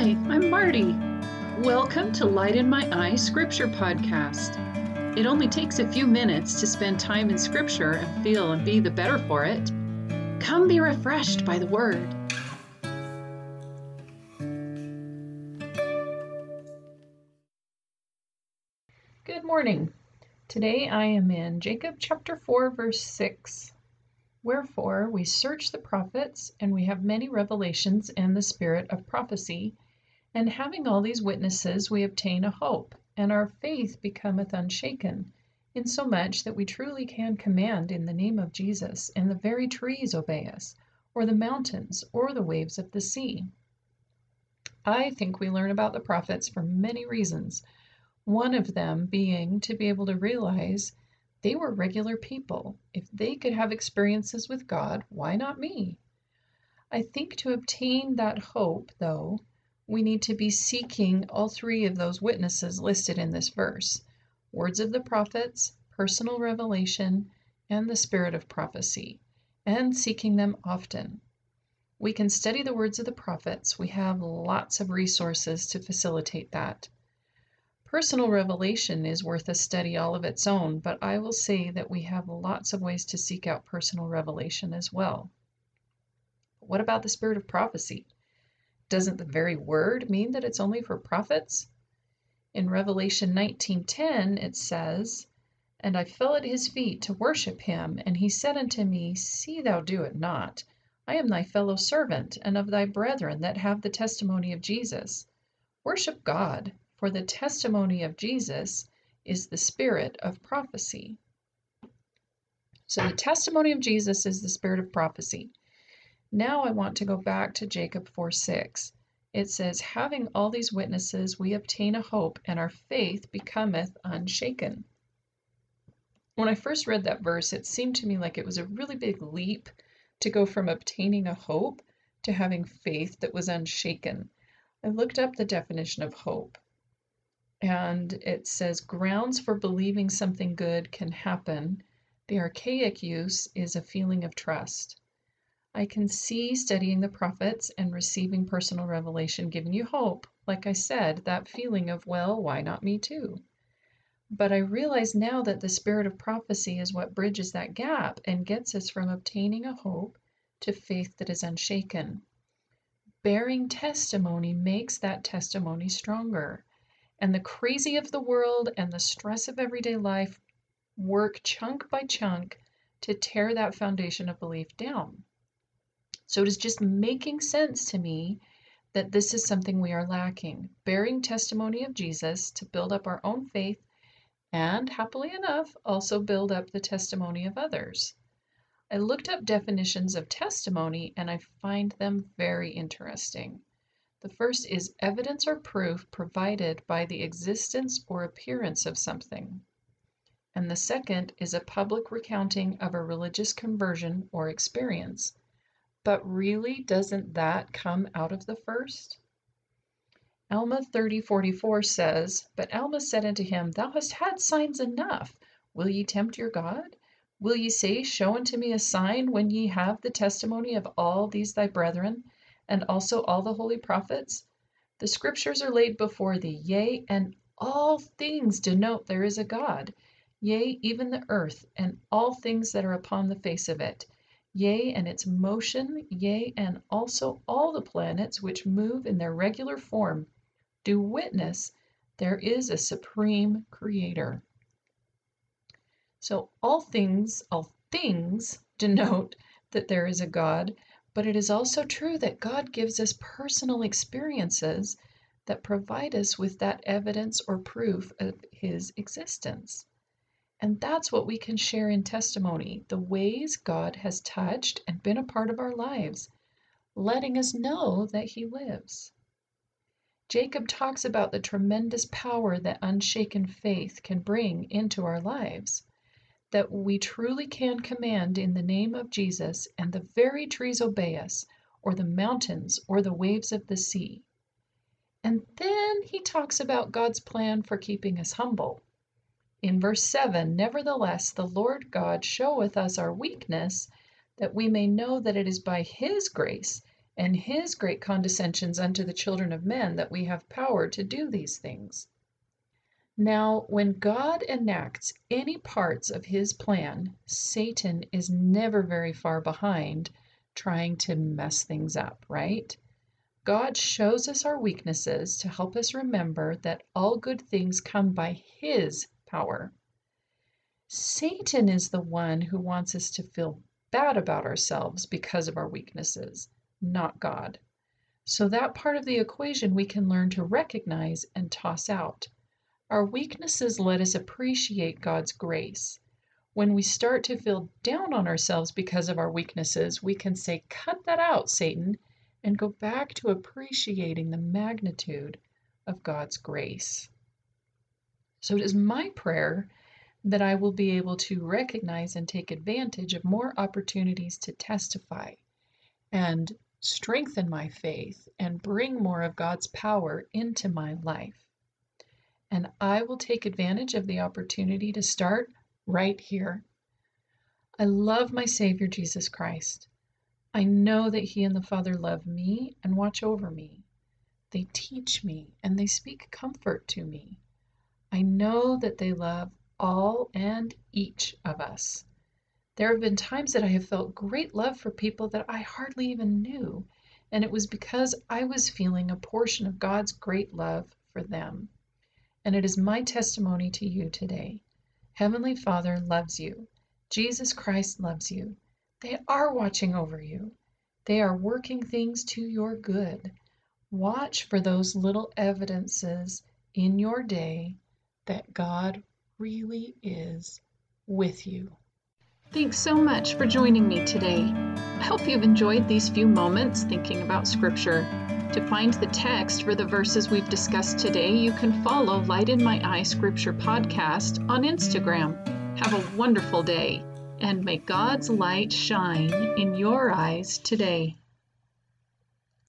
Hi, I'm Marty. Welcome to Light in My Eye Scripture Podcast. It only takes a few minutes to spend time in Scripture and feel and be the better for it. Come be refreshed by the Word. Good morning. Today I am in Jacob chapter 4, verse 6. Wherefore we search the prophets, and we have many revelations and the spirit of prophecy. And having all these witnesses, we obtain a hope, and our faith becometh unshaken, insomuch that we truly can command in the name of Jesus, and the very trees obey us, or the mountains, or the waves of the sea. I think we learn about the prophets for many reasons, one of them being to be able to realize they were regular people. If they could have experiences with God, why not me? I think to obtain that hope, though, we need to be seeking all three of those witnesses listed in this verse words of the prophets, personal revelation, and the spirit of prophecy, and seeking them often. We can study the words of the prophets, we have lots of resources to facilitate that. Personal revelation is worth a study all of its own, but I will say that we have lots of ways to seek out personal revelation as well. What about the spirit of prophecy? Doesn't the very word mean that it's only for prophets? In Revelation 19:10 it says, "And I fell at his feet to worship him, and he said unto me, See thou do it not. I am thy fellow servant, and of thy brethren that have the testimony of Jesus. Worship God, for the testimony of Jesus is the spirit of prophecy. So the testimony of Jesus is the spirit of prophecy. Now I want to go back to Jacob 4 6. It says, Having all these witnesses, we obtain a hope, and our faith becometh unshaken. When I first read that verse, it seemed to me like it was a really big leap to go from obtaining a hope to having faith that was unshaken. I looked up the definition of hope and it says grounds for believing something good can happen. The archaic use is a feeling of trust. I can see studying the prophets and receiving personal revelation giving you hope. Like I said, that feeling of, well, why not me too? But I realize now that the spirit of prophecy is what bridges that gap and gets us from obtaining a hope to faith that is unshaken. Bearing testimony makes that testimony stronger and the crazy of the world and the stress of everyday life work chunk by chunk to tear that foundation of belief down. So it is just making sense to me that this is something we are lacking bearing testimony of Jesus to build up our own faith and, happily enough, also build up the testimony of others. I looked up definitions of testimony and I find them very interesting. The first is evidence or proof provided by the existence or appearance of something. And the second is a public recounting of a religious conversion or experience. But really, doesn't that come out of the first? Alma 30:44 says, But Alma said unto him, Thou hast had signs enough. Will ye tempt your God? Will ye say, Show unto me a sign when ye have the testimony of all these thy brethren? and also all the holy prophets? The scriptures are laid before thee, yea, and all things denote there is a God, yea, even the earth, and all things that are upon the face of it, yea, and its motion, yea, and also all the planets which move in their regular form, do witness there is a supreme creator. So all things, all things denote that there is a God, but it is also true that God gives us personal experiences that provide us with that evidence or proof of His existence. And that's what we can share in testimony the ways God has touched and been a part of our lives, letting us know that He lives. Jacob talks about the tremendous power that unshaken faith can bring into our lives that we truly can command in the name of Jesus, and the very trees obey us, or the mountains, or the waves of the sea. And then he talks about God's plan for keeping us humble. In verse 7, nevertheless, the Lord God showeth us our weakness, that we may know that it is by his grace and his great condescensions unto the children of men that we have power to do these things. Now, when God enacts any parts of his plan, Satan is never very far behind trying to mess things up, right? God shows us our weaknesses to help us remember that all good things come by his power. Satan is the one who wants us to feel bad about ourselves because of our weaknesses, not God. So, that part of the equation we can learn to recognize and toss out. Our weaknesses let us appreciate God's grace. When we start to feel down on ourselves because of our weaknesses, we can say, Cut that out, Satan, and go back to appreciating the magnitude of God's grace. So it is my prayer that I will be able to recognize and take advantage of more opportunities to testify and strengthen my faith and bring more of God's power into my life and I will take advantage of the opportunity to start right here. I love my Savior Jesus Christ. I know that He and the Father love me and watch over me. They teach me and they speak comfort to me. I know that they love all and each of us. There have been times that I have felt great love for people that I hardly even knew, and it was because I was feeling a portion of God's great love for them and it is my testimony to you today. Heavenly Father loves you. Jesus Christ loves you. They are watching over you. They are working things to your good. Watch for those little evidences in your day that God really is with you. Thanks so much for joining me today. I hope you've enjoyed these few moments thinking about Scripture. To find the text for the verses we've discussed today, you can follow Light in My Eye Scripture Podcast on Instagram. Have a wonderful day, and may God's light shine in your eyes today.